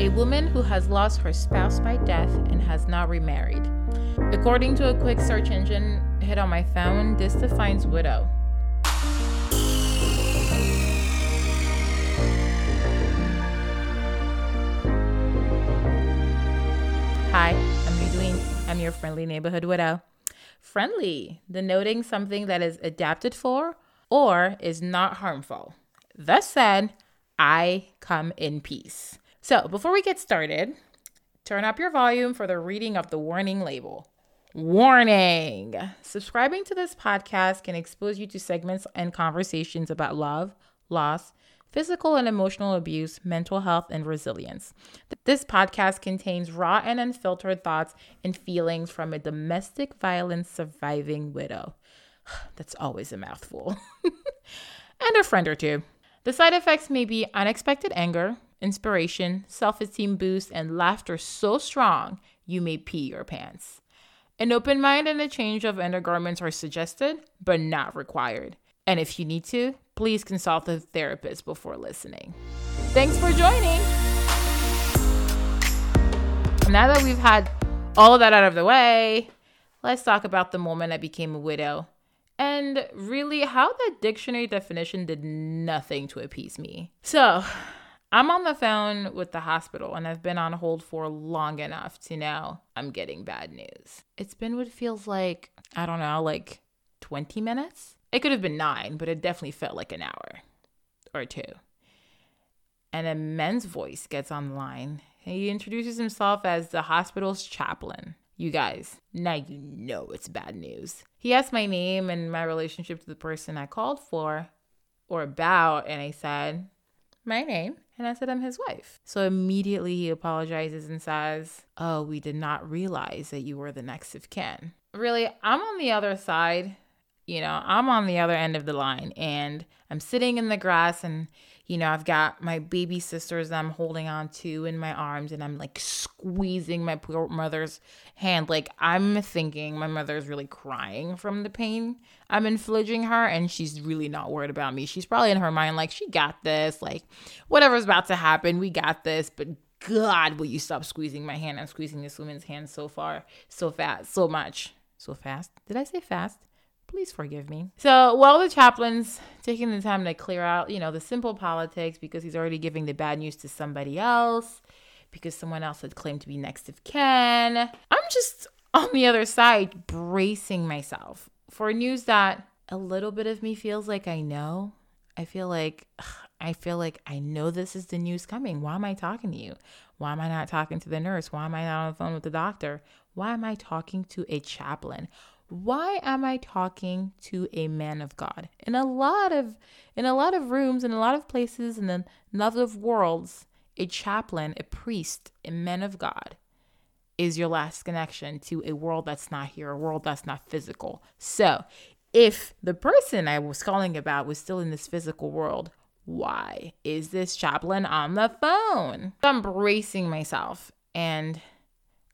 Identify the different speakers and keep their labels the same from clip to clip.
Speaker 1: A woman who has lost her spouse by death and has not remarried. According to a quick search engine hit on my phone, this defines widow. Hi, I'm. I'm your friendly neighborhood widow. Friendly, denoting something that is adapted for or is not harmful. Thus said, I come in peace. So, before we get started, turn up your volume for the reading of the warning label. Warning! Subscribing to this podcast can expose you to segments and conversations about love, loss, physical and emotional abuse, mental health, and resilience. This podcast contains raw and unfiltered thoughts and feelings from a domestic violence surviving widow. That's always a mouthful. and a friend or two. The side effects may be unexpected anger, inspiration, self esteem boost, and laughter so strong you may pee your pants. An open mind and a change of undergarments are suggested, but not required. And if you need to, please consult a therapist before listening. Thanks for joining. Now that we've had all of that out of the way, let's talk about the moment I became a widow and really how that dictionary definition did nothing to appease me. So, I'm on the phone with the hospital and I've been on hold for long enough to know I'm getting bad news. It's been what feels like, I don't know, like 20 minutes? It could have been nine, but it definitely felt like an hour or two. And a men's voice gets on the line. He introduces himself as the hospital's chaplain. You guys, now you know it's bad news. He asked my name and my relationship to the person I called for or about, and I said, My name. And I said, I'm his wife. So immediately he apologizes and says, Oh, we did not realize that you were the next of kin. Really, I'm on the other side. You know, I'm on the other end of the line and I'm sitting in the grass and you know, I've got my baby sisters I'm holding on to in my arms and I'm like squeezing my poor mother's hand. Like I'm thinking my mother's really crying from the pain I'm infliging her and she's really not worried about me. She's probably in her mind like, she got this. Like, whatever's about to happen, we got this. But God, will you stop squeezing my hand? I'm squeezing this woman's hand so far, so fast, so much. So fast. Did I say fast? Please forgive me. So while the chaplain's taking the time to clear out, you know, the simple politics because he's already giving the bad news to somebody else, because someone else had claimed to be next of kin, I'm just on the other side bracing myself for news that a little bit of me feels like I know. I feel like ugh, I feel like I know this is the news coming. Why am I talking to you? Why am I not talking to the nurse? Why am I not on the phone with the doctor? Why am I talking to a chaplain? Why am I talking to a man of God? In a lot of in a lot of rooms, in a lot of places, in a lot of worlds, a chaplain, a priest, a man of God is your last connection to a world that's not here, a world that's not physical. So, if the person I was calling about was still in this physical world, why is this chaplain on the phone? I'm bracing myself and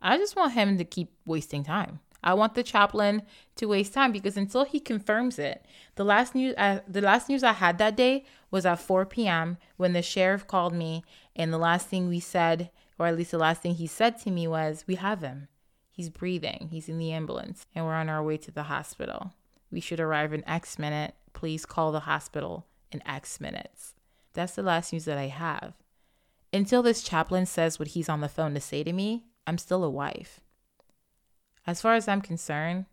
Speaker 1: I just want him to keep wasting time. I want the chaplain to waste time because until he confirms it, the last news uh, the last news I had that day was at 4 p.m. when the sheriff called me, and the last thing we said, or at least the last thing he said to me was, "We have him. He's breathing. He's in the ambulance, and we're on our way to the hospital. We should arrive in X minute. Please call the hospital in X minutes." That's the last news that I have. Until this chaplain says what he's on the phone to say to me, I'm still a wife. As far as I'm concerned,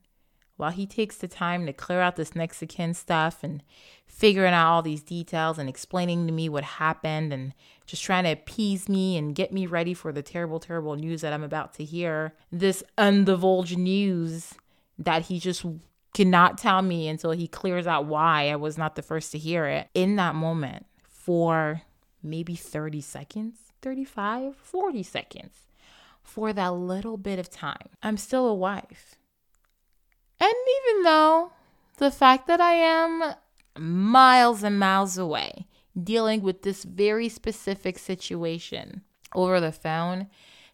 Speaker 1: while he takes the time to clear out this next of kin stuff and figuring out all these details and explaining to me what happened and just trying to appease me and get me ready for the terrible, terrible news that I'm about to hear, this undivulged news that he just cannot tell me until he clears out why I was not the first to hear it. In that moment, for maybe 30 seconds, 35, 40 seconds, for that little bit of time. I'm still a wife. And even though the fact that I am miles and miles away dealing with this very specific situation over the phone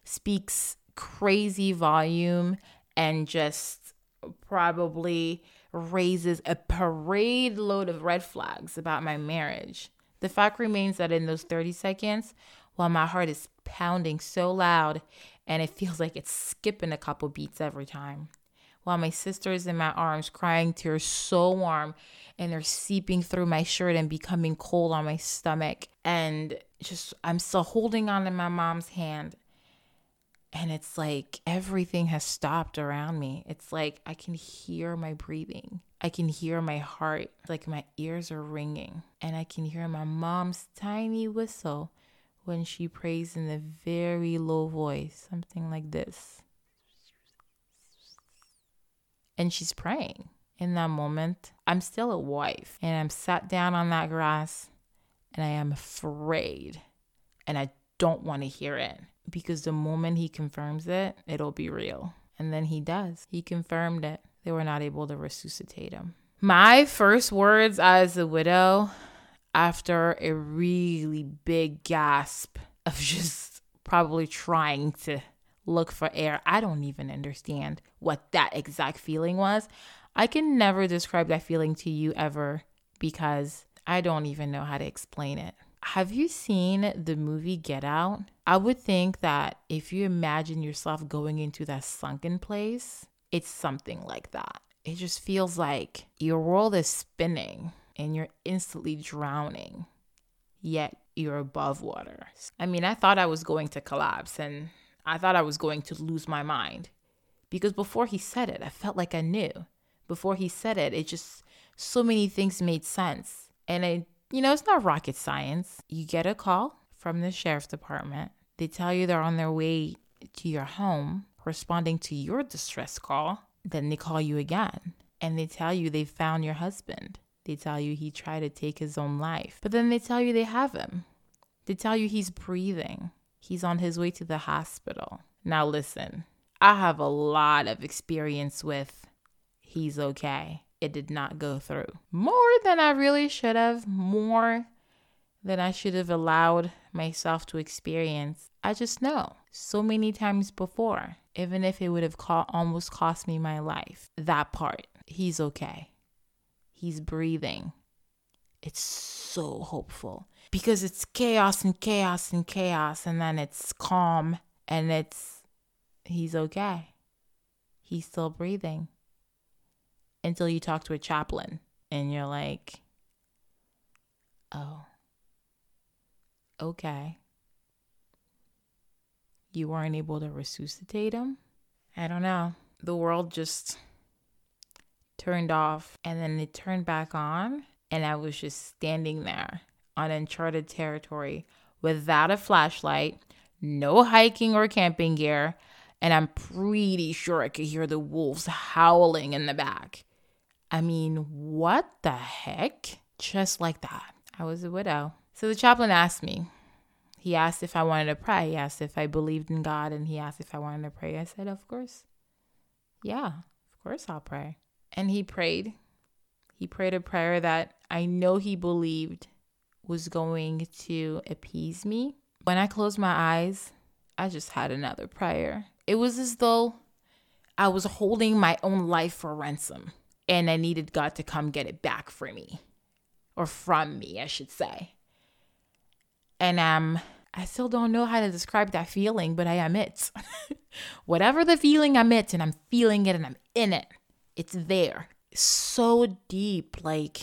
Speaker 1: speaks crazy volume and just probably raises a parade load of red flags about my marriage. The fact remains that in those 30 seconds, while my heart is pounding so loud and it feels like it's skipping a couple beats every time. While my sister is in my arms crying tears so warm and they're seeping through my shirt and becoming cold on my stomach. And just, I'm still holding on to my mom's hand. And it's like everything has stopped around me. It's like I can hear my breathing. I can hear my heart, like my ears are ringing. And I can hear my mom's tiny whistle when she prays in a very low voice, something like this. And she's praying. In that moment, I'm still a wife and I'm sat down on that grass and I am afraid and I don't want to hear it because the moment he confirms it, it'll be real. And then he does. He confirmed it. They were not able to resuscitate him. My first words as a widow after a really big gasp of just probably trying to look for air. I don't even understand what that exact feeling was. I can never describe that feeling to you ever because I don't even know how to explain it. Have you seen the movie Get Out? I would think that if you imagine yourself going into that sunken place, it's something like that. It just feels like your world is spinning and you're instantly drowning, yet you're above water. I mean, I thought I was going to collapse and I thought I was going to lose my mind because before he said it, I felt like I knew. Before he said it, it just so many things made sense. And I, you know, it's not rocket science. You get a call from the sheriff's department. They tell you they're on their way to your home, responding to your distress call. Then they call you again and they tell you they found your husband. They tell you he tried to take his own life. But then they tell you they have him. They tell you he's breathing. He's on his way to the hospital. Now, listen, I have a lot of experience with he's okay. It did not go through. More than I really should have, more than I should have allowed myself to experience. I just know so many times before, even if it would have almost cost me my life, that part, he's okay. He's breathing. It's so hopeful because it's chaos and chaos and chaos, and then it's calm and it's he's okay. He's still breathing until you talk to a chaplain and you're like, oh, okay. You weren't able to resuscitate him? I don't know. The world just turned off and then it turned back on. And I was just standing there on uncharted territory without a flashlight, no hiking or camping gear. And I'm pretty sure I could hear the wolves howling in the back. I mean, what the heck? Just like that. I was a widow. So the chaplain asked me, he asked if I wanted to pray. He asked if I believed in God and he asked if I wanted to pray. I said, Of course. Yeah, of course I'll pray. And he prayed. He prayed a prayer that I know he believed was going to appease me. When I closed my eyes, I just had another prayer. It was as though I was holding my own life for ransom and I needed God to come get it back for me or from me, I should say. And um I still don't know how to describe that feeling, but I am it. Whatever the feeling I'm it and I'm feeling it and I'm in it. It's there. so deep like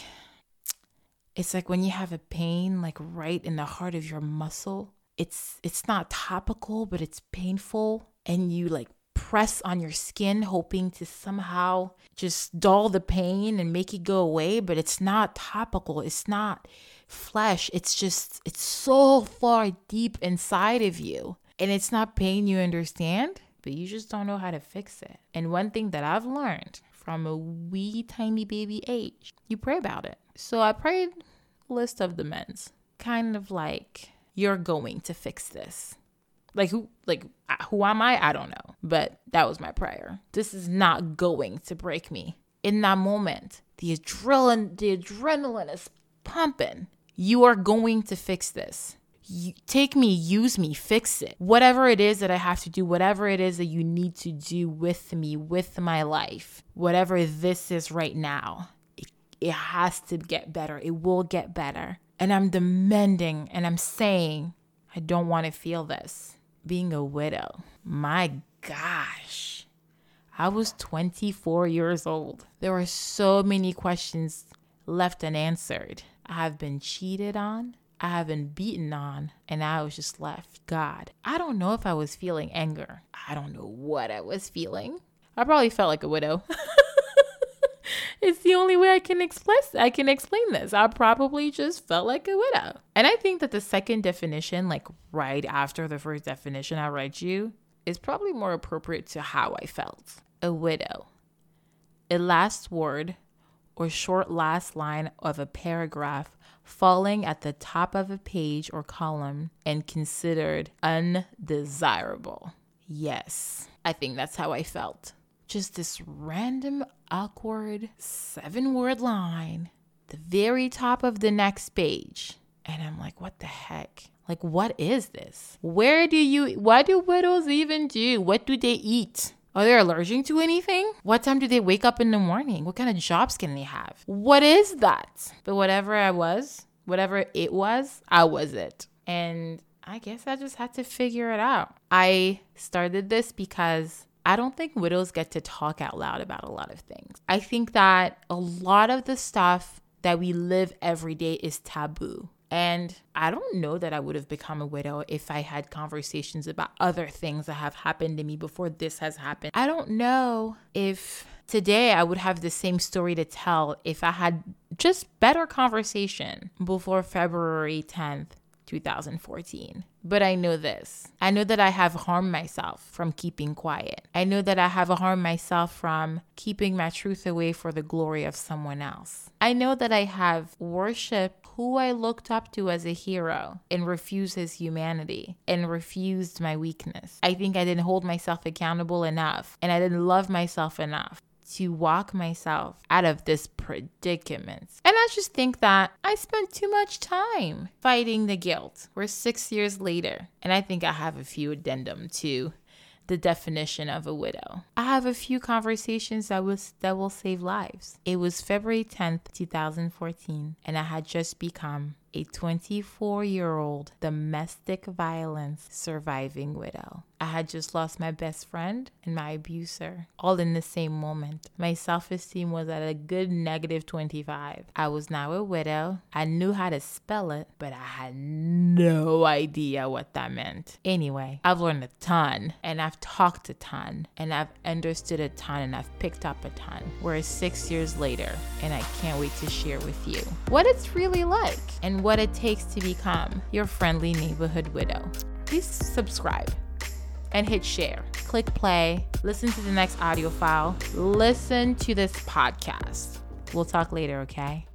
Speaker 1: it's like when you have a pain like right in the heart of your muscle. It's it's not topical, but it's painful and you like press on your skin hoping to somehow just dull the pain and make it go away, but it's not topical. It's not flesh. It's just it's so far deep inside of you. And it's not pain you understand, but you just don't know how to fix it. And one thing that I've learned from a wee tiny baby age. You pray about it. So I prayed list of demands, kind of like you're going to fix this. Like who like who am I? I don't know. But that was my prayer. This is not going to break me. In that moment, the adrenaline the adrenaline is pumping. You are going to fix this take me, use me, fix it. Whatever it is that I have to do, whatever it is that you need to do with me, with my life, whatever this is right now, it, it has to get better. It will get better. And I'm demanding and I'm saying, I don't want to feel this. Being a widow. My gosh. I was 24 years old. There were so many questions left unanswered. I have been cheated on. I have been beaten on, and I was just left. God, I don't know if I was feeling anger. I don't know what I was feeling. I probably felt like a widow. it's the only way I can express I can explain this. I probably just felt like a widow. And I think that the second definition, like right after the first definition I read you, is probably more appropriate to how I felt. A widow. A last word or short last line of a paragraph falling at the top of a page or column and considered undesirable. Yes, I think that's how I felt. Just this random, awkward seven word line, the very top of the next page. And I'm like, what the heck? Like, what is this? Where do you, what do widows even do? What do they eat? Are they allergic to anything? What time do they wake up in the morning? What kind of jobs can they have? What is that? But whatever I was, whatever it was, I was it. And I guess I just had to figure it out. I started this because I don't think widows get to talk out loud about a lot of things. I think that a lot of the stuff that we live every day is taboo. And I don't know that I would have become a widow if I had conversations about other things that have happened to me before this has happened. I don't know if today I would have the same story to tell if I had just better conversation before February 10th, 2014. But I know this I know that I have harmed myself from keeping quiet. I know that I have harmed myself from keeping my truth away for the glory of someone else. I know that I have worshiped who I looked up to as a hero and refused his humanity and refused my weakness. I think I didn't hold myself accountable enough and I didn't love myself enough to walk myself out of this predicament. And I just think that I spent too much time fighting the guilt. We're six years later, and I think I have a few addendum to the definition of a widow. I have a few conversations that was that will save lives. It was February 10th, 2014, and I had just become a 24 year old domestic violence surviving widow. I had just lost my best friend and my abuser all in the same moment. My self esteem was at a good negative 25. I was now a widow. I knew how to spell it, but I had no idea what that meant. Anyway, I've learned a ton and I've talked a ton and I've understood a ton and I've picked up a ton. We're six years later and I can't wait to share with you what it's really like what it takes to become your friendly neighborhood widow. Please subscribe and hit share. Click play, listen to the next audio file, listen to this podcast. We'll talk later, okay?